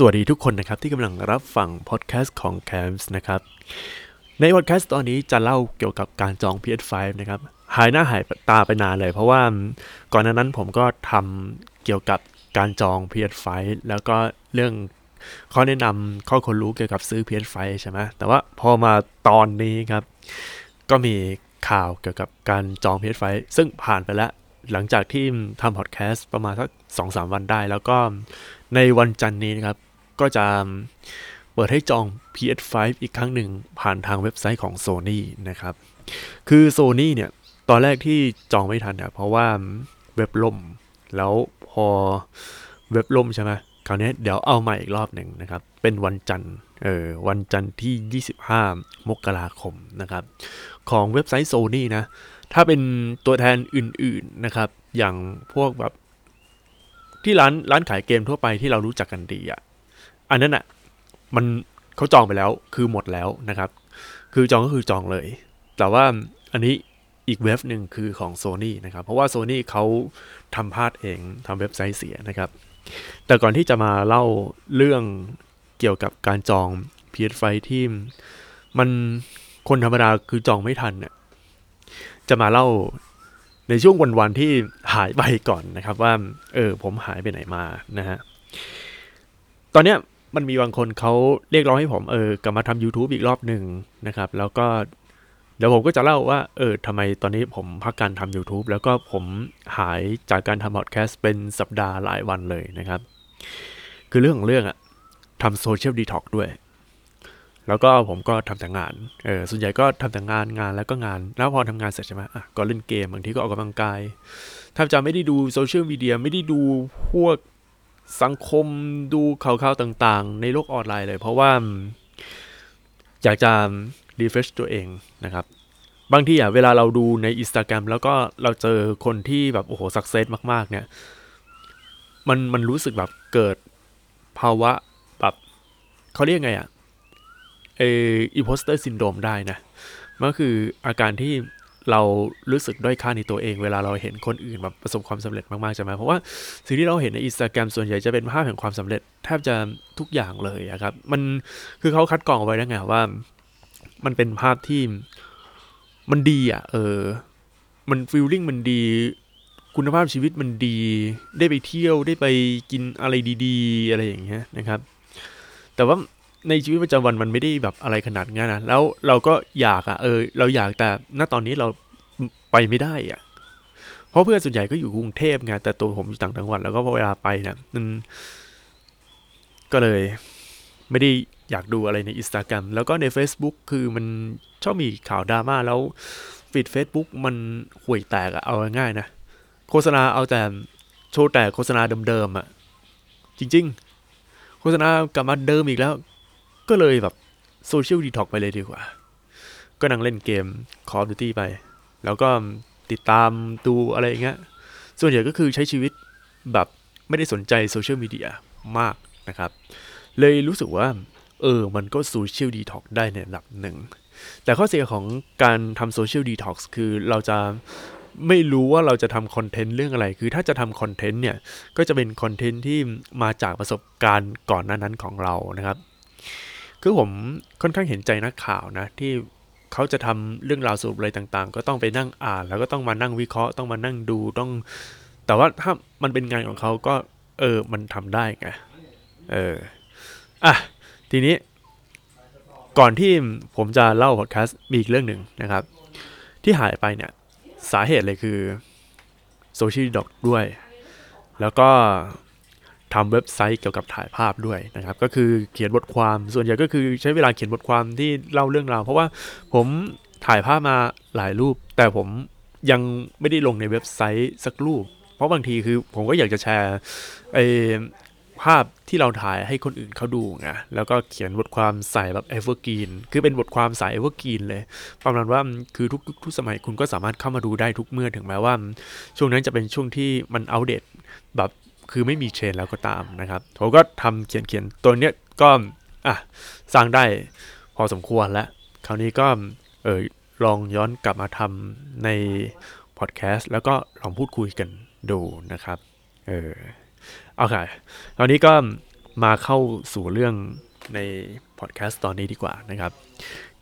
สวัสดีทุกคนนะครับที่กำลังรับฟังพอดแคสต์ของ Camps นะครับ ในพอดแคสต์ตอนนี้จะเล่าเกี่ยวกับการจอง PS5 นะครับหายหน้าหายตาไปนานเลย เพราะว่าก่อนหน้านั้นผมก็ทำเกี่ยวกับการจอง PS5 แล้วก็เรื่องข้อแนะนำข้อคนรู้เกี่ยวกับซื้อ PS5 ใช่ไหมแต่ว่าพอมาตอนนี้ครับ ก็มีข่าวเกี่ยวกับการจอง PS5 ซึ่งผ่านไปแล้วหลังจากที่ทำพอดแคสต์ประมาณสักสองสามวันได้ แล้วก็ในวันจันทร์นี้นะครับ ก็จะเปิดให้จอง PS5 อีกครั้งหนึ่งผ่านทางเว็บไซต์ของ Sony นะครับ คือ Sony เนี่ย ตอนแรกที่จองไม่ทันเนี่ยเพราะว่าเว็บล่ม แล้วพอเว็บล่มใช่ไหมคราวนี้เดี๋ยวเอาใหม่อีกรอบหนึ่งนะครับ เป็นวันจันทร์ เออ วันจันทร์ที่ 25 มกราคมนะครับ ของเว็บไซต์ Sony นะ ถ้าเป็นตัวแทนอื่นๆนะครับ อย่างพวกแบบที่ร้านร้านขายเกมทั่วไปที่เรารู้จักกันดีอะ่ะ อันนั้นอะ่ะมันเขาจองไปแล้วคือหมดแล้วนะครับ คือจองก็คือจองเลย แต่ว่าอันนี้อีกเว็บหนึ่งคือของ Sony นะครับ เพราะว่า Sony เขาทำพลาดเองทำเว็บไซต์เสียนะครับ แต่ก่อนที่จะมาเล่าเรื่องเกี่ยวกับการจอง PS5 ที่มันคนธรรมดาคือจองไม่ทันเนี่ยจะมาเล่าในช่วงวันๆที่หายไปก่อนนะครับว่า เออผมหายไปไหนมานะฮะ ตอนเนี้ย มันมีบางคนเขาเรียกร้องให้ผมเออกลับมาทำ YouTube อีกรอบหนึ่งนะครับ แล้วก็เดี๋ยวผมก็จะเล่าว่า เออทำไมตอนนี้ผมพักการทำ YouTube แล้วก็ผมหายจากการทำพอดแคสต์เป็นสัปดาห์หลายวันเลยนะครับ คือเรื่องของเรื่องอะทำ social detox ด้วย แล้วก็ผมก็ทำแต่งาน เออส่วนใหญ่ก็ทำแต่งานงานแล้วก็งาน แล้วพอทำงานเสร็จใช่ไหมอะก็เล่นเกมบางทีก็ออกกำลังกายถ้าจะไม่ได้ดู social media ไม่ได้ดูพวก สังคมดูข่าวๆต่างๆ ในโลกออนไลน์เลย เพราะว่าอยากจะ refresh ตัวเองนะครับ บางทีอะเวลาเราดูใน Instagram แล้วก็เราเจอคนที่แบบโอ้โห successมากๆ เนี่ย มันมันรู้สึกแบบเกิดภาวะแบบเขาเรียกไงอะเออ imposter syndrome ได้นะมันก็คืออาการที่ เรารู้สึกด้อยค่าในตัวเองเวลาเราเห็นคนอื่นแบบประสบความสำเร็จมากๆใช่ไหมเพราะว่าสิ่งที่เราเห็นในอินสตาแกรมส่วนใหญ่จะเป็นภาพแห่งความสำเร็จแทบจะทุกอย่างเลยอะครับ มันคือเขาคัดกรองเอาไว้แล้วไงว่า มันเป็นภาพที่มันดีอะ เออ มันฟีลลิ่งมันดี คุณภาพชีวิตมันดี ได้ไปเที่ยวได้ไปกินอะไรดี ๆ อะไรอย่างเงี้ยนะครับ แต่ว่า ในชีวิตประจำวันมันไม่ได้แบบอะไรขนาดนั้นนะแล้วเราก็อยากอะ่ะเออ เราอยากแต่ณตอนนี้เราไปไม่ได้อะ่ะ เพราะเพื่อนส่วนใหญ่ก็อยู่กรุงเทพไงแต่ตัวผมอยู่ต่างจังหวัดแล้วก็พอเวลาไปเนี่ยมันก็เลยไม่ได้อยากดูอะไรในอินสตาแกรมแล้วก็ใน Facebook คือมันชอบมีข่าวดราม่าแล้วฟีด Facebook มันห่วยแตกอะเอาง่ายๆนะ โฆษณาเอาแต่โชว์แต่โฆษณาเดิมๆอะจริง ๆ โฆษณากลับมาเดิมอีกแล้ว ก็เลยแบบโซเชียลดีท็อกไปเลยดีกว่า ก็นั่งเล่นเกม Call of Duty ไป แล้วก็ติดตามดูอะไรอย่างเงี้ย ส่วนใหญ่ก็คือใช้ชีวิตแบบไม่ได้สนใจโซเชียลมีเดียมากนะครับ เลยรู้สึกว่า เออ มันก็ social detox ได้ในระดับหนึ่ง แต่ข้อเสียของการทำ social detox คือเราจะไม่รู้ว่าเราจะทำคอนเทนต์เรื่องอะไร คือถ้าจะทำคอนเทนต์เนี่ย ก็จะเป็นคอนเทนต์ที่มาจากประสบการณ์ก่อนหน้านั้นของเรานะครับ คือผมค่อนข้างเห็นใจนักข่าวนะที่เขาจะทำเรื่องราวสรุปอะไรต่างๆ ก็ต้องไปนั่งอ่าน แล้วก็ต้องมานั่งวิเคราะห์ต้องมานั่งดูต้อง แต่ว่าถ้ามันเป็นงานของเขาก็ เออ มันทำได้ไงเอออะทีนี้ ก่อนที่ผมจะเล่าพอดแคสต์มีอีกเรื่องหนึ่งนะครับ ที่หายไปเนี่ย สาเหตุเลยคือโซเชียลดอกด้วย แล้วก็ ทำเว็บไซต์เกี่ยวกับถ่ายภาพด้วยนะครับ ก็คือเขียนบทความส่วนใหญ่ก็คือใช้เวลาเขียนบทความที่เล่าเรื่องราว เพราะว่าผมถ่ายภาพมาหลายรูป แต่ผมยังไม่ได้ลงในเว็บไซต์สักรูป เพราะบางทีคือผมก็อยากจะแชร์ไอภาพที่เราถ่ายให้คนอื่นเขาดูไงแล้วก็เขียนบทความสายแบบ evergreen คือเป็นบทความสาย evergreen เลย ประมาณว่าคือทุกทุกสมัยคุณก็สามารถเข้ามาดูได้ทุกเมื่อถึงแม้ว่า ช่วงนั้นจะเป็นช่วงที่มันอัปเดตแบบ คือไม่มีเทรนด์แล้วก็ตามนะครับผมก็ทำเขียนเขียนตัวเนี้ยก็อะสร้างได้พอสมควรแล้ว คราวนี้ก็เออลองย้อนกลับมาทำในพอดแคสต์แล้วก็ลองพูดคุยกันดูนะครับเออโอเคคราวนี้ก็มาเข้าสู่เรื่องในพอดแคสต์ตอนนี้ดีกว่านะครับ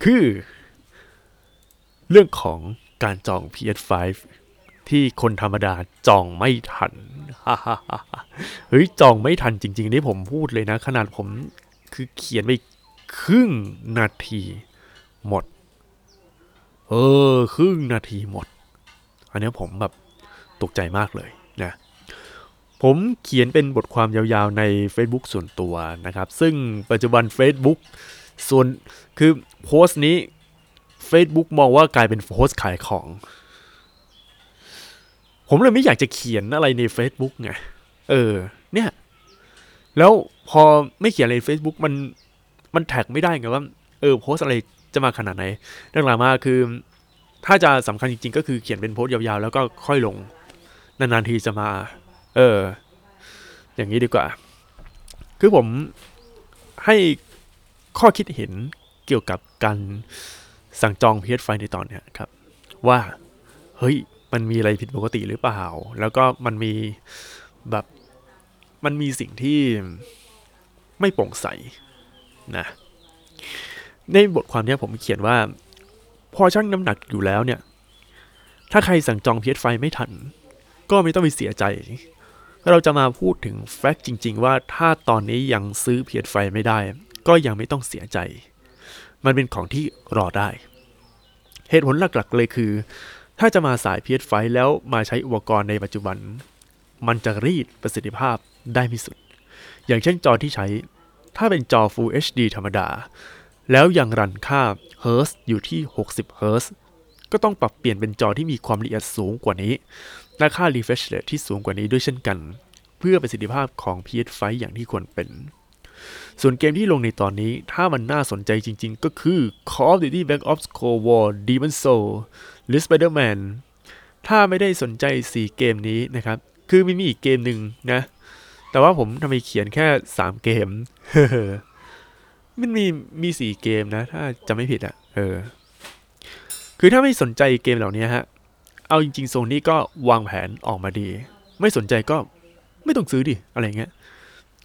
คือ เรื่องของการจอง PS5 ที่คนธรรมดาจองไม่ทันเฮ้ยจองไม่ทันจริง ๆ นี่ผมพูดเลยนะ ขนาดผมคือเขียนไปครึ่งนาทีหมด เออ ครึ่งนาทีหมด อันนี้ผมแบบตกใจมากเลยนะผมเขียนเป็นบทความยาวๆใน Facebook ส่วนตัวนะครับ ซึ่งปัจจุบัน Facebook ส่วนคือโพสต์นี้ Facebook มองว่ากลายเป็นโพสต์ขายของ ผมเลยไม่อยากจะเขียนอะไรใน Facebook ไง เออ เนี่ย แล้วพอไม่เขียนอะไรใน Facebook มัน มันแท็กไม่ได้ไงว่า เออ โพสอะไรจะมาขนาดไหนเรื่องหลังมาคือ ถ้าจะสำคัญจริงๆ ก็คือเขียนเป็นโพสต์ยาวๆ แล้วก็ค่อยลง นานๆทีจะมา เออ อย่างนี้ดีกว่า คือผมให้ข้อคิดเห็นเกี่ยวกับการสั่งจอง PS5 ในตอนเนี้ยครับ ว่า เฮ้ย มันมีอะไรผิดปกติหรือเปล่า แล้วก็มันมีแบบมันมีสิ่งที่ไม่โปร่งใสนะในบทความนี้ผมเขียนว่า พอชั่งน้ำหนักอยู่แล้วเนี่ย ถ้าใครสั่งจอง PS5 ไฟไม่ทัน ก็ไม่ต้องไปเสียใจ เราจะมาพูดถึงแฟกต์จริง ๆ ว่าถ้าตอนนี้ยังซื้อ PS5 ไม่ได้ ก็ยังไม่ต้องเสียใจ มันเป็นของที่รอได้ เหตุผลหลักๆเลยคือ ถ้าจะมาสาย PS5 แล้วมาใช้อุปกรณ์ในปัจจุบัน มันจะรีดประสิทธิภาพได้ไม่สุด อย่างเช่นจอที่ใช้ ถ้าเป็นจอ Full HD ธรรมดา แล้วยังรันค่า Hz อยู่ที่ 60 Hz ก็ต้องปรับเปลี่ยนเป็นจอที่มีความละเอียดสูงกว่านี้ และค่า refresh rate ที่สูงกว่านี้ด้วยเช่นกัน เพื่อประสิทธิภาพของ PS5 อย่างที่ควรเป็น ส่วนเกมที่ลงในตอนนี้ถ้ามันน่าสนใจจริงๆ ก็คือ Call of Duty Black Ops Cold War Demon's Soul หรือ Spider-Man ถ้าไม่ได้สนใจ 4 เกมนี้นะครับ คือมีมีอีกเกมหนึ่งนะ แต่ว่าผมทำไมเขียนแค่ 3 เกม มันมีมีสี่เกมนะ ถ้าจะไม่ผิดอะ่ะเออ คือถ้าไม่สนใจเกมเหล่านี้ฮะ เอาจริงๆโซนี่ก็วางแผนออกมาดี ไม่สนใจก็ไม่ต้องซื้อดิ อะไรเงี้ย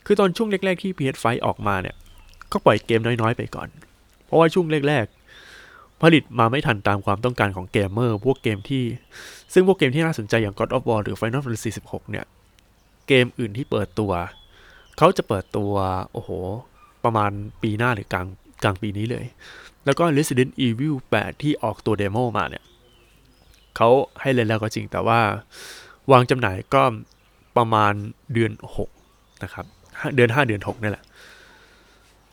คือตอนช่วงแรก ๆ ที่ PS5 ออกมาเนี่ย ก็ปล่อยเกมน้อย ๆ ไปก่อน เพราะว่าช่วงแรก ๆ ผลิตมาไม่ทันตามความต้องการของเกมเมอร์ พวกเกมที่ ซึ่งพวกเกมที่น่าสนใจอย่าง God of War หรือ Final Fantasy 16 เนี่ย เกมอื่นที่เปิดตัว เขาจะเปิดตัว โอ้โห ประมาณปีหน้าหรือกลางกลางปีนี้เลย แล้วก็ Resident Evil 8 ที่ออกตัวเดโมมาเนี่ย เขาให้เล่นแล้วก็จริงแต่ว่าวางจำหน่ายก็ประมาณเดือน 6 นะครับ เดือน 5 เดือน 6 นี่แหละ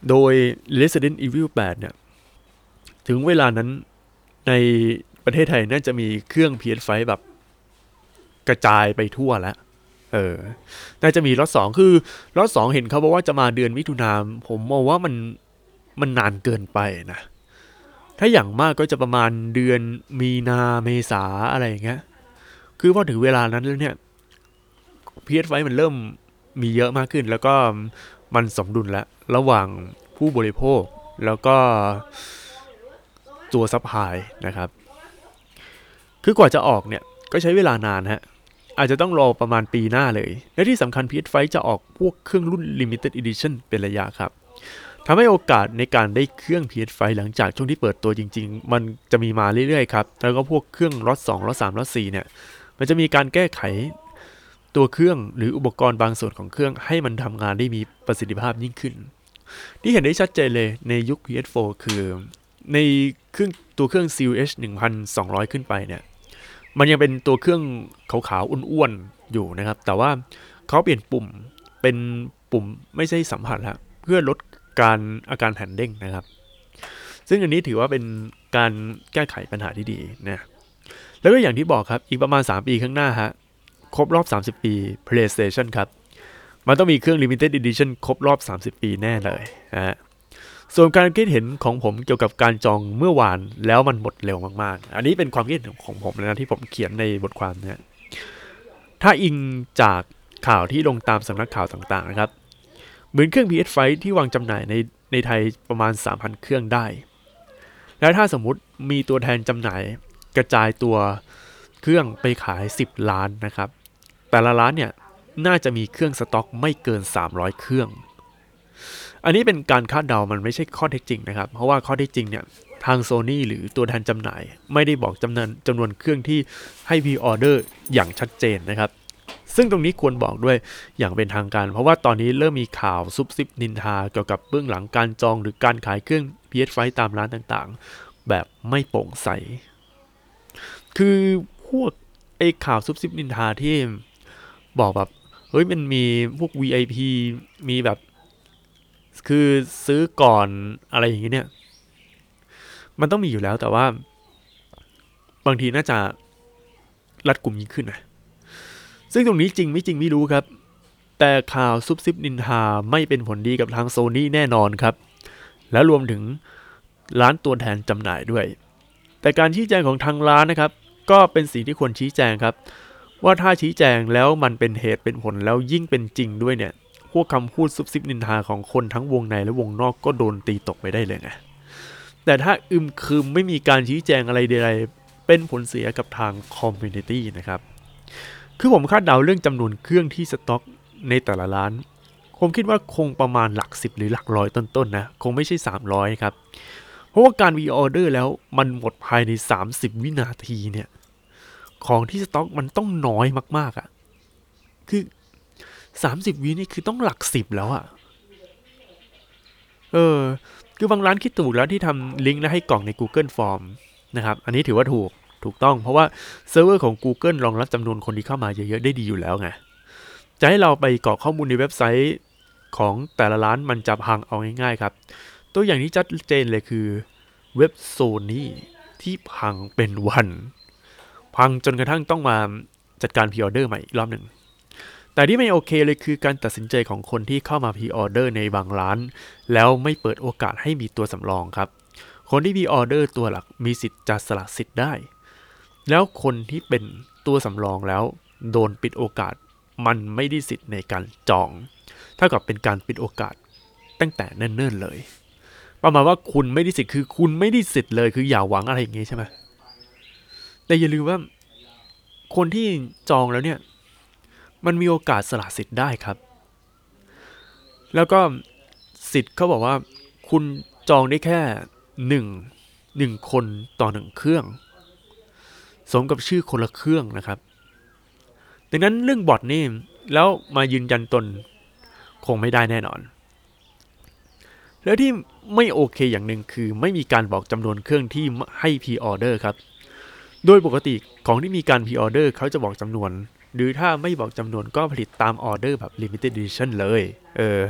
โดย Resident Evil 8 เนี่ย ถึงเวลานั้นในประเทศไทยน่าจะมีเครื่อง PS5 แบบกระจายไปทั่วแล้ว เออ น่าจะมีรถสองคือรถสองเห็นเขาบอกว่าจะมาเดือนมิถุนาผมมองว่ามันมันนานเกินไปนะ ถ้าอย่างมากก็จะประมาณเดือนมีนาเมษาอะไรอย่างเงี้ย คือพอถึงเวลานั้นแล้วเนี่ย PS5 มันเริ่มมีเยอะมากขึ้น แล้วก็มันสมดุลแล้ว ระหว่างผู้บริโภคแล้วก็ ตัว supply นะครับ คือกว่าจะออกเนี่ย ก็ใช้เวลานานฮะ อาจจะต้องรอประมาณปีหน้าเลย และที่สำคัญ PS5 จะออกพวกเครื่องรุ่น Limited Edition เป็นระยะครับทำให้โอกาสในการได้เครื่อง PS5 หลังจากช่วงที่เปิดตัวจริง ๆ มันจะมีมาเรื่อยๆครับ แล้วก็พวกเครื่องรถ2รถ3รถ4เนี่ย มันจะมีการแก้ไขตัวเครื่องหรืออุปกรณ์บางส่วนของเครื่องให้มันทำงานได้มีประสิทธิภาพยิ่งขึ้น ที่เห็นได้ชัดเจนเลยในยุค PS4 คือ ในเครื่องตัวเครื่อง CUH 1200 ขึ้นไปเนี่ย มันยังเป็นตัวเครื่องขาวๆอ้วนๆอยู่นะครับ แต่ว่าเขาเปลี่ยนปุ่มเป็นปุ่มไม่ใช่สัมผัสแล้วเพื่อลดการอาการแผ่นเด้งนะครับ ซึ่งอันนี้ถือว่าเป็นการแก้ไขปัญหาที่ดีนะแล้วก็อย่างที่บอกครับอีกประมาณ 3 ปีข้างหน้าฮะครบรอบ 30 ปี PlayStation ครับ มันต้องมีเครื่อง Limited Edition ครบรอบ 30 ปีแน่เลยนะฮะ ส่วนการคิดเห็นของผมเกี่ยวกับการจองเมื่อวานแล้วมันหมดเร็วมากๆ อันนี้เป็นความคิดเห็นของผมนะที่ผมเขียนในบทความเนี่ยถ้าอิงจากข่าวที่ลงตามสำนักข่าวต่างๆนะครับ เหมือนเครื่อง PS5 ที่วางจำหน่ายในในไทยประมาณ 3,000 เครื่องได้ แล้วถ้าสมมุติมีตัวแทนจำหน่ายกระจายตัวเครื่องไปขาย 10 ล้านนะครับ แต่ละร้านเนี่ยน่าจะมีเครื่องสต็อกไม่เกิน 300 เครื่อง อันนี้เป็นการคาดเดา มันไม่ใช่ข้อเท็จจริงนะครับ เพราะว่าข้อเท็จจริงเนี่ยทางโซ n y หรือตัวแทนจำหน่าย ไม่ได้บอกจำนวนจำนวนเครื่องที่ให้พ r ออเดอร์อย่างชัดเจนนะครับ ซึ่งตรงนี้ควรบอกด้วยอย่างเป็นทางการ เพราะว่าตอนนี้เริ่มมีข่าวซุบซิบนินทาเกี่ยวกับเบื้องหลังการจองหรือการขายเครื่อง PS5 ตามร้านต่างๆ แบบไม่โปร่งใส คือพวกไอ้ข่าวซุบซิบนินทาที่บอกแบบเฮ้ยมันมีพวก VIP มีแบบ คือซื้อก่อนอะไรอย่างนี้เนี่ย มันต้องมีอยู่แล้วแต่ว่า บางทีน่าจะรัดกลุ่มยิ่งขึ้นนะซึ่งตรงนี้จริงไม่จริงไม่รู้ครับ แต่ข่าวซุบซิบนินทาไม่เป็นผลดีกับทางโซนี่แน่นอนครับ และรวมถึงร้านตัวแทนจำหน่ายด้วย แต่การชี้แจงของทางร้านนะครับ ก็เป็นสิ่งที่ควรชี้แจงครับ ว่าถ้าชี้แจงแล้วมันเป็นเหตุเป็นผลแล้วยิ่งเป็นจริงด้วยเนี่ย พวกคำพูดซุบซิบนินทาของคนทั้งวงในและวงนอกก็โดนตีตกไปได้เลยไงแต่ถ้าอึมครึมไม่มีการชี้แจงอะไรใดๆเป็นผลเสียกับทาง community นะครับ คือผมคาดเดาเรื่องจำนวนเครื่องที่สต็อกในแต่ละร้าน ผมคิดว่าคงประมาณหลักสิบหรือหลักร้อยต้นๆนะ คงไม่ใช่ 300 ครับ เพราะว่าการพรีออเดอร์แล้วมันหมดภายใน 30 วินาทีเนี่ย ของที่สต็อกมันต้องน้อยมากๆอะ่ะ คือ สามสิบวินี่คือต้องหลักสิบแล้วอะ่ะเออ คือบางร้านคิดถูกแล้วที่ทำลิงก์แล้วให้กรอกใน Google Form นะครับ อันนี้ถือว่าถูก ถูกต้อง เพราะว่าเซิร์ฟเวอร์ของ Google รองรับจำนวนคนที่เข้ามาเยอะๆ ได้ดีอยู่แล้วไง จะให้เราไปกรอกข้อมูลในเว็บไซต์ของแต่ละร้านมันจะพังเอาง่ายๆครับ ตัวอย่างที่ชัดเจนเลยคือเว็บโซนี่ที่พังเป็นวัน พังจนกระทั่งต้องมาจัดการพรีออเดอร์ใหม่อีกรอบหนึ่ง แต่ที่ไม่โอเคเลยคือการตัดสินใจของคนที่เข้ามาพรีออเดอร์ในบางร้าน แล้วไม่เปิดโอกาสให้มีตัวสำรองครับ คนที่พรีออเดอร์ตัวหลักมีสิทธิ์จะสละสิทธิ์ได้ แล้วคนที่เป็นตัวสำรองแล้ว โดนปิดโอกาส มันไม่ได้สิทธิ์ในการจอง เท่ากับเป็นการปิดโอกาสตั้งแต่เนิ่นๆเลยประมาณว่าคุณไม่ได้สิทธิ์คือคุณไม่ได้สิทธิ์เลยคืออย่าหวังอะไรอย่างงี้ใช่ไหมแต่อย่าลืมว่า คนที่จองแล้วเนี่ย มันมีโอกาสสละสิทธิ์ได้ครับ แล้วก็สิทธิ์เขาบอกว่า คุณจองได้แค่หนึ่งหนึ่งคนต่อหนึ่งเครื่อง สมกับชื่อคนละเครื่องนะครับ ดังนั้นเรื่องบอทนี่แล้วมายืนยันตนคงไม่ได้แน่นอน แล้วที่ไม่โอเคอย่างหนึ่งคือไม่มีการบอกจำนวนเครื่องที่ให้พรีออเดอร์ครับ โดยปกติของที่มีการพรีออเดอร์เขาจะบอกจำนวน หรือถ้าไม่บอกจำนวนก็ผลิตตามออเดอร์แบบ limited edition เลย เออ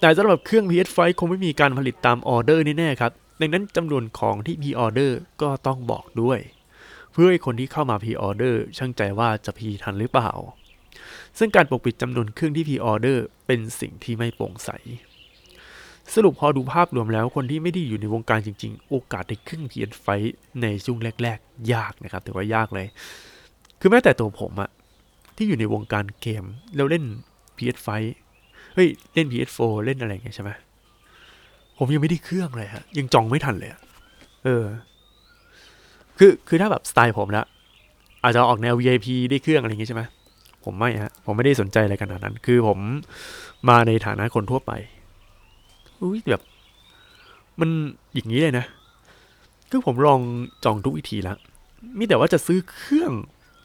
แต่สำหรับเครื่อง PS5 คงไม่มีการผลิตตามออเดอร์แน่ๆครับ ดังนั้นจำนวนของที่พรีออเดอร์ก็ต้องบอกด้วย เพื่อให้คนที่เข้ามาพรีออเดอร์ชั่งใจว่าจะพรีทันหรือเปล่า ซึ่งการปกปิดจำนวนเครื่องที่พีออเดอร์เป็นสิ่งที่ไม่โปร่งใส สรุปพอดูภาพรวมแล้วคนที่ไม่ได้อยู่ในวงการจริง ๆ โอกาสได้ขึ้นเพียนไฟในช่วงแรก ๆ ยากนะครับถือว่ายากเลย คือแม้แต่ตัวผมอะ ที่อยู่ในวงการเกม แล้วเล่น PS5 เฮ้ย เล่น PS4 เล่นอะไรเงี้ยใช่ไหมผมยังไม่ได้เครื่องเลยฮะ ยังจองไม่ทันเลยเออ คือคือถ้าแบบสไตล์ผมละอาจจะออกแนว VIP ได้เครื่องอะไรเงี้ยใช่ไหมผมไม่ฮะ ผมไม่ได้สนใจอะไรขนาดนั้น คือผมมาในฐานะคนทั่วไปอุ้ยแบบ มันอย่างนี้เลยนะคือผมลองจองทุกวิธีแล้วมีแต่ว่าจะซื้อเครื่อง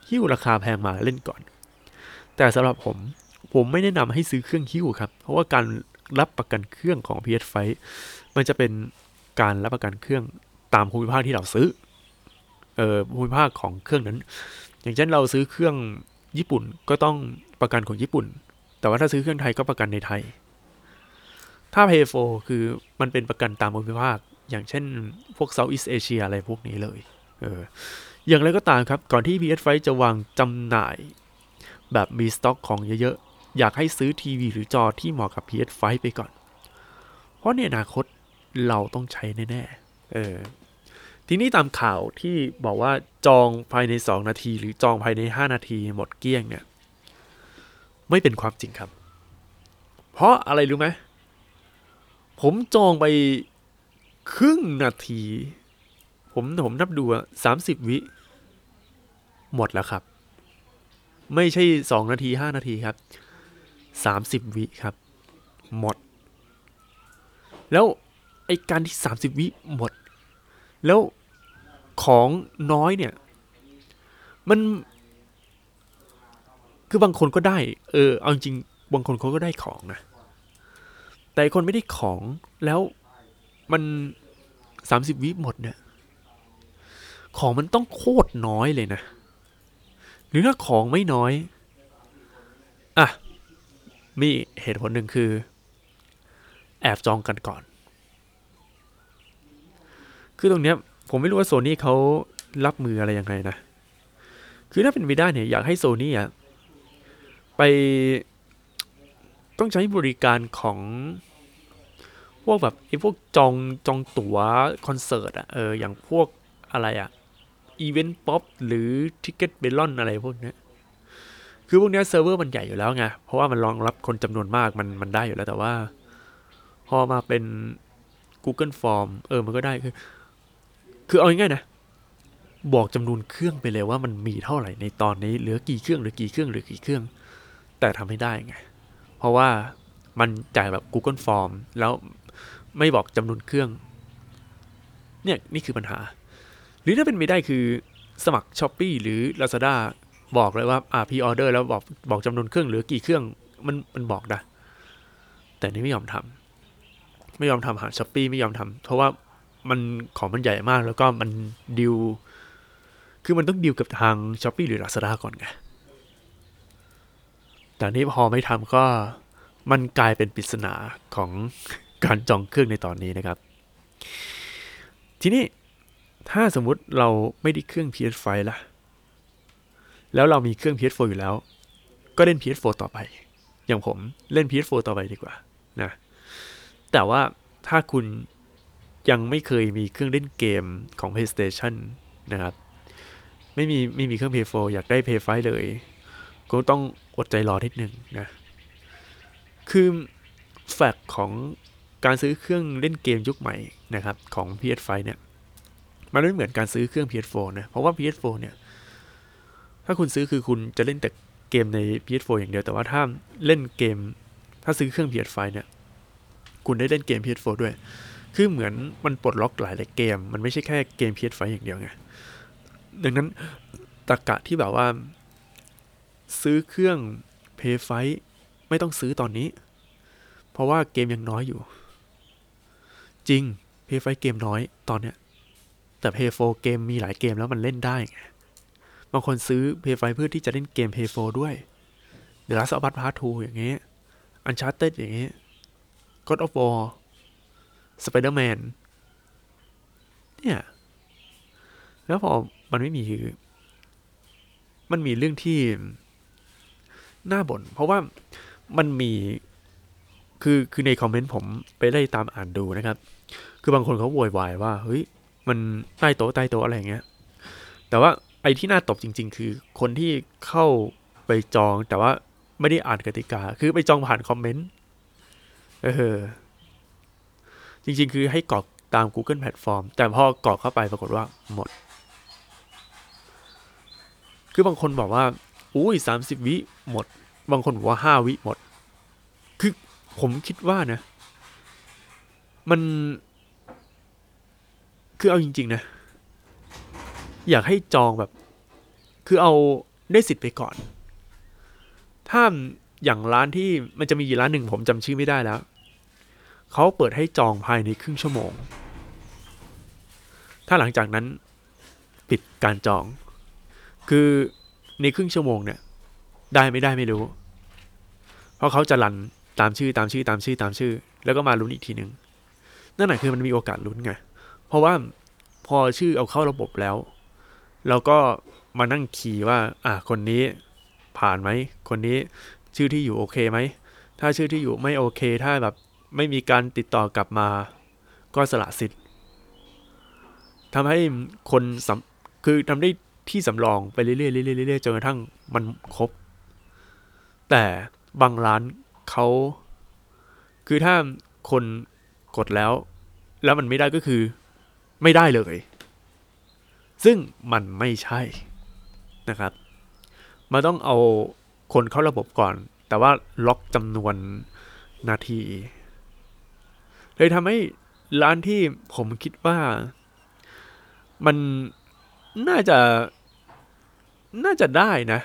หิ้วราคาแพงมาเล่นก่อน แต่สำหรับผมผมไม่แนะนำให้ซื้อเครื่องหิ้วครับ เพราะว่าการรับประกันเครื่องของ PS5 มันจะเป็นการรับประกันเครื่องตามภูมิภาคที่เราซื้อ เอ่อภูมิภาคของเครื่องนั้น อย่างเช่นเราซื้อเครื่องญี่ปุ่นก็ต้องประกันของญี่ปุ่น แต่ว่าถ้าซื้อเครื่องไทยก็ประกันในไทย ถ้า Pay 4คือมันเป็นประกันตามภูมิภาค อย่างเช่นพวก Southeast Asia อะไรพวกนี้เลย เออ อย่างไรก็ตามครับ ก่อนที่ PS5 จะวางจำหน่าย แบบมีสต็อกของเยอะๆ อยากให้ซื้อทีวีหรือจอที่เหมาะกับ PS5 ไปก่อน เพราะในอนาคตเราต้องใช้แน่ๆ เออ ทีนี้ตามข่าวที่บอกว่าจองภายใน 2 นาที หรือจองภายใน 5 นาทีหมดเกลี้ยงเนี่ย ไม่เป็นความจริงครับ เพราะอะไรรู้ไหม ผมจองไปครึ่งนาที ผมผมนับดูสามสิบวิ หมดแล้วครับ ไม่ใช่สองนาทีห้านาทีครับสามสิบวิครับ หมด แล้วไอการที่สามสิบวิหมด แล้วของน้อยเนี่ย มัน คือบางคนก็ได้ เออ เอาจริง บางคนเขาก็ได้ของนะ แต่คนไม่ได้ของแล้วมันสามสิบวิหมดเนี่ย ของมันต้องโคตรน้อยเลยนะ หรือถ้าของไม่น้อย อะ มีเหตุผลหนึ่งคือ แอบจองกันก่อน คือตรงเนี้ย ผมไม่รู้ว่าโซนี่เขารับมืออะไรยังไงนะ คือถ้าเป็นไปได้เนี่ย อยากให้โซนี่อะ ไปต้องใช้บริการของพวกแบบไอ้พวกจองจองตั๋วคอนเสิร์ตอะเอออย่างพวกอะไรอะ Eventpop หรือ Ticketmelon อะไรพวกนี้คือพวกเนี้ยเซิร์ฟเวอร์มันใหญ่อยู่แล้วไง เพราะว่ามันรองรับคนจำนวนมากมันมันได้อยู่แล้วแต่ว่า พอมาเป็น Google Form เออมันก็ได้คือ คือเอาง่ายๆนะ บอกจำนวนเครื่องไปเลยว่ามันมีเท่าไหร่ในตอนนี้เหลือกี่เครื่องหรือกี่เครื่องหรือกี่เครื่อง แต่ทำไม่ได้ไง เพราะว่ามันจ่ายแบบ Google Form แล้วไม่บอกจำนวนเครื่อง เนี่ยนี่คือปัญหา หรือถ้าเป็นไม่ได้คือสมัคร s h อ p e e หรือ Lazada บอกเลยว่าอ่าพีออเดอร์แล้วบอกบอกจำนวนเครื่องเหลือกี่เครื่องมันมันบอกนะ แต่นี่ไม่ยอมทำไม่ยอมทำหาช้อปปีไม่ยอมทำเพราะว่ามันของมันใหญ่มากแล้วก็มันดิวคือมันต้องดิวกับทาง s h อ p e e หรือ Lazada ก่อนไงแต่นี่พอไม่ทำก็มันกลายเป็นปริศนาของการจองเครื่องในตอนนี้นะครับ ทีนี้ ถ้าสมมุติเราไม่ได้เครื่อง PS5 ล่ะ แล้วเรามีเครื่อง PS4 อยู่แล้ว ก็เล่น PS4 ต่อไป อย่างผมเล่น PS4 ต่อไปดีกว่านะ แต่ว่าถ้าคุณยังไม่เคยมีเครื่องเล่นเกมของ PlayStation นะครับ ไม่มีไม่มีเครื่อง PS4 อยากได้ PS5 เลย ก็ต้องอดใจรอนิดนึงนะ คือแฟกของการซื้อเครื่องเล่นเกมยุคใหม่นะครับของ PS5 เนี่ย มันไม่เหมือนการซื้อเครื่อง PS4 นะเพราะว่า PS4 เนี่ยถ้าคุณซื้อคือคุณจะเล่นแต่เกมใน PS4 อย่างเดียว แต่ว่าถ้าเล่นเกม ถ้าซื้อเครื่อง PS5 เนี่ย คุณได้เล่นเกม PS4 ด้วย คือเหมือนมันปลดล็อกหลายหลายเกม มันไม่ใช่แค่เกม PS5 อย่างเดียวไง ดังนั้นตรกกะที่แบบว่า ซื้อเครื่อง PS5 ไม่ต้องซื้อตอนนี้ เพราะว่าเกมยังน้อยอยู่ จริง PS5 เกมน้อยตอนเนี้ย แต่ PS4 เกมมีหลายเกมแล้วมันเล่นได้ไงบางคนซื้อ PS5 เพื่อที่จะเล่นเกม PS4 ด้วย The Last of Us Part 2อย่างเงี้ย Uncharted อย่างเงี้ย God of War Spider-Man เนี่ย แล้วพอมันไม่มีมันมีเรื่องที่ น่าบ่นเพราะว่ามันมีคือคือในคอมเมนต์ผมไปไล่ตามอ่านดูนะครับ คือบางคนเขาโวยวายว่า เฮ้ย มันใต้โต๊ะใต้โต๊ะอะไรอย่างเงี้ย แต่ว่าไอ้ที่น่าตบจริง ๆ คือคนที่เข้าไปจองแต่ว่าไม่ได้อ่านกติกา คือไปจองผ่านคอมเมนต์ เออ จริง ๆ คือให้กรอกตาม Google Platform แต่พอกรอกเข้าไปปรากฏว่าหมด คือบางคนบอกว่า อุ้ยสามสิบวิหมด บางคนบอกว่าห้าวิหมด คือผมคิดว่านะ มัน คือเอาจริง ๆ นะ อยากให้จองแบบ คือเอาได้สิทธิ์ไปก่อน ถ้าอย่างร้านที่มันจะมีร้านหนึ่งผมจำชื่อไม่ได้แล้ว เขาเปิดให้จองภายในครึ่งชั่วโมง ถ้าหลังจากนั้นปิดการจอง คือในครึ่งชั่วโมงเนี่ย ได้ไม่ได้ไม่รู้ เพราะเขาจะรันตามชื่อตามชื่อตามชื่อตามชื่อ แล้วก็มาลุ้นอีกทีหนึ่งนั่นแหละคือมันมีโอกาสลุ้นไง เพราะว่าพอชื่อเอาเข้าระบบแล้วเราก็มานั่งคีย์ว่า อะคนนี้ผ่านไหม คนนี้ชื่อที่อยู่โอเคไหม ถ้าชื่อที่อยู่ไม่โอเค ถ้าแบบไม่มีการติดต่อกลับมา ก็สละสิทธิ์ทำให้คนสคือทำได้ที่สำรองไปเรื่อยๆเรื่อยๆเรื่อยๆจนกระทั่งมันครบ แต่บางร้านเขา คือถ้าคนกดแล้ว แล้วมันไม่ได้ก็คือ ไม่ได้เลย ซึ่งมันไม่ใช่นะครับ มันต้องเอาคนเข้าระบบก่อน แต่ว่าล็อกจำนวนนาที เลยทำให้ร้านที่ผมคิดว่า มันน่าจะ น่าจะได้นะ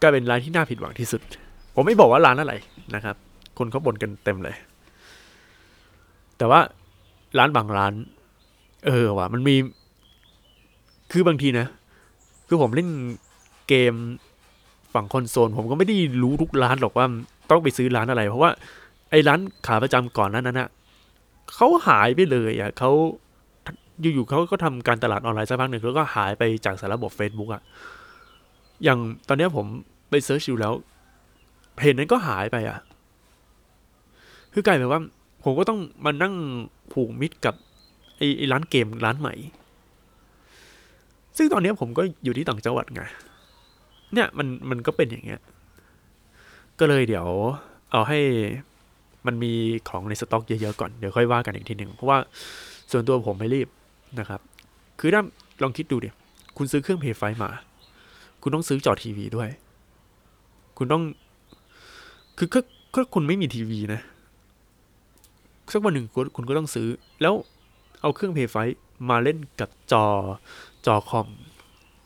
กลายเป็นร้านที่น่าผิดหวังที่สุด ผมไม่บอกว่าร้านอะไรนะครับ คนเขาบ่นกันเต็มเลย แต่ว่า ร้านบางร้าน เออว่ะมันมี คือบางทีนะ คือผมเล่นเกมฝั่งคอนโซล ผมก็ไม่ได้รู้ทุกร้านหรอกว่าต้องไปซื้อร้านอะไร เพราะว่าไอ้ร้านขาประจำก่อนนั้นนะเขาหายไปเลยอะเขาอยู่ๆเขาก็ทำการตลาดออนไลน์สักพักหนึ่งแล้วก็หายไปจากสาระบบ Facebook อะ อย่างตอนนี้ผมไปเซิร์ชดูแล้วเพจนั้นก็หายไปอะ คือกลายเป็นว่า ผมก็ต้องมานั่งผูกมิตรกับไอ้ร้านเกมร้านใหม่ ซึ่งตอนนี้ผมก็อยู่ที่ต่างจังหวัดไง เนี่ยมันมันก็เป็นอย่างเงี้ย ก็เลยเดี๋ยวเอาให้มันมีของในสต็อกเยอะๆก่อน เดี๋ยวค่อยว่ากันอีกทีหนึ่งเพราะว่าส่วนตัวผมไม่รีบนะครับ คือถ้าลองคิดดูดิ คุณซื้อเครื่องเพย์ไฟมา คุณต้องซื้อจอทีวีด้วย คุณต้อง คือก็คุณไม่มีทีวีนะ สักวันหนึ่งคุณก็ต้องซื้อ แล้วเอาเครื่องเพย์ไฟมาเล่นกับจอจอคอม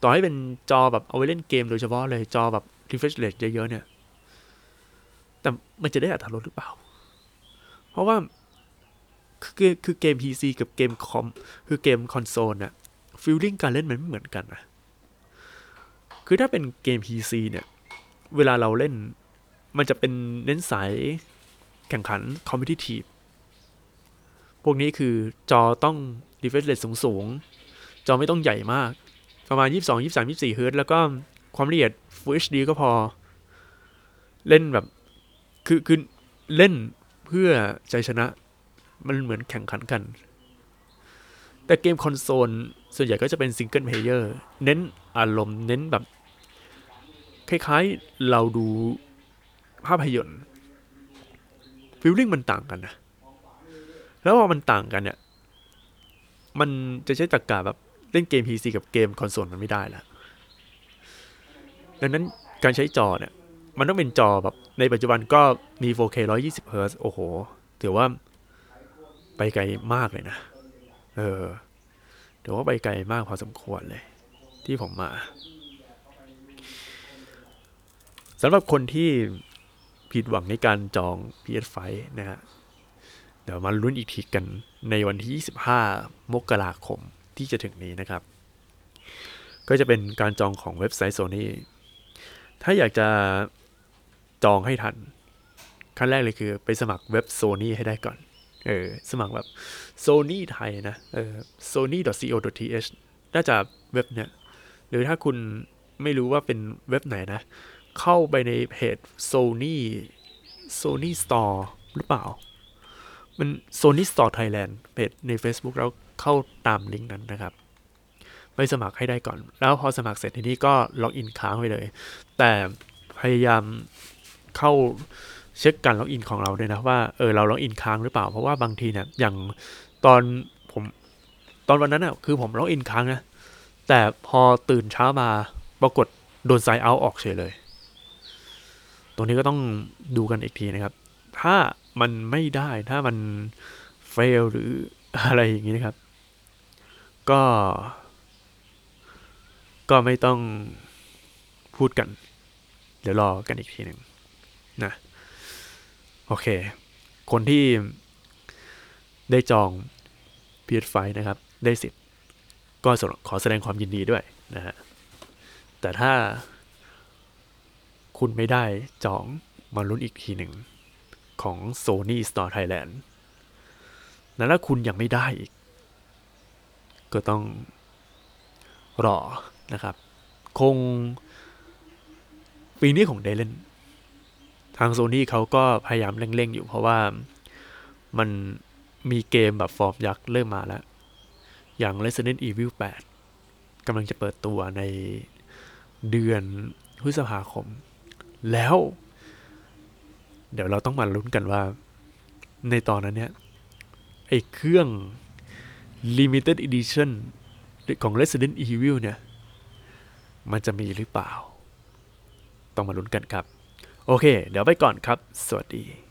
ต่อให้เป็นจอแบบเอาไว้เล่นเกมโดยเฉพาะเลยจอแบบ refresh rate เยอะๆเนี่ย แต่มันจะได้อัตรรหรือเปล่า เพราะว่าคือคือเกม PC กับเกมคอมคือเกมคอนโซลน่ะฟีลลิ่งการเล่นมันไม่เหมือนกันนะคือถ้าเป็นเกม PC เนี่ย เวลาเราเล่นมันจะเป็นเน้นสายแข่งขันคอมเพ t i ทีฟ พวกนี้คือจอต้อง refresh rate สูงๆ จอไม่ต้องใหญ่มาก ประมาณ 22 23 24เฮิรตซ์แล้วก็ความละเอียด Full HD ก็พอ เล่นแบบ คือคือเล่นเพื่อชัยชนะ มันเหมือนแข่งขันกัน แต่เกมคอนโซล ส่วนใหญ่ก็จะเป็น single player เน้นอารมณ์เน้นแบบ คล้ายๆเราดูภาพยนตร์ feeling มันต่างกันนะ แล้วพอมันต่างกันเนี่ย มันจะใช้ตรกกะแบบเล่นเกม PC กับเกมคอนโซลมันไม่ได้แล้วดังนั้นการใช้จอเนี่ย มันต้องเป็นจอแบบในปัจจุบันก็มี 4K 120 Hz โอ้โห ถือว่าไปไกลมากเลยนะ เออเดี๋ยวว่าไปไกลมากพอสมควรเลย ที่ผมมาสำหรับคนที่ผิดหวังในการจอง PS5 นะฮะ เดี๋ยวมาลุ้นอีกทีกันในวันที่ 25 มกราคมที่จะถึงนี้นะครับ ก็จะเป็นการจองของเว็บไซต์ Sony ถ้าอยากจะจองให้ทัน ขั้นแรกเลยคือไปสมัครเว็บ Sony ให้ได้ก่อน เออ สมัครแบบ Sony ไทยนะ เออ sony.co.th น่าจะเว็บเนี่ย หรือถ้าคุณไม่รู้ว่าเป็นเว็บไหนนะ เข้าไปในเพจ Sony Sony Store หรือเปล่า มัน Sony Store Thailand เพจใน Facebook แล้วเข้าตามลิงก์นั้นนะครับ ไปสมัครให้ได้ก่อน แล้วพอสมัครเสร็จทีนี้ก็ล็อกอินค้างไว้เลย แต่พยายามเข้าเช็คการล็อกอินของเราด้วยนะว่าเออเราล็อกอินค้างหรือเปล่า เพราะว่าบางทีเนี่ยอย่างตอนผมตอนวันนั้นอะคือผมล็อกอินค้างนะแต่พอตื่นเช้ามาปรากฏโดนไซน์เอาออกเฉยเลย ตรงนี้ก็ต้องดูกันอีกทีนะครับ ถ้า มันไม่ได้ถ้ามันเฟลหรืออะไรอย่างนี้นะครับ ก็ ก็ไม่ต้องพูดกัน เดี๋ยวรอกันอีกทีหนึ่งนะ โอเค คนที่ได้จอง PS5 นะครับ ได้สิทธิ์ ก็ขอแสดงความยินดีด้วยนะฮะ แต่ถ้าคุณไม่ได้จองมาลุ้นอีกทีหนึ่ง ของ Sony Store Thailand แล้วถ้าคุณยังไม่ได้อีก ก็ต้องรอนะครับ คง ปีนี้ของได้เลนทางโซนี่เขาก็พยายามเร่งๆอยู่เพราะว่ามันมีเกมแบบฟอร์มยักษ์เริ่มมาแล้ว อย่าง Resident Evil 8กำลังจะเปิดตัวในเดือนพฤษภาคม แล้ว เดี๋ยวเราต้องมาลุ้นกันว่า ในตอนนั้นเนี่ยไอ้เครื่อง Limited Edition ของ Resident Evil เนี่ย มันจะมีหรือเปล่า ต้องมาลุ้นกันครับ โอเค เดี๋ยวไปก่อนครับ สวัสดี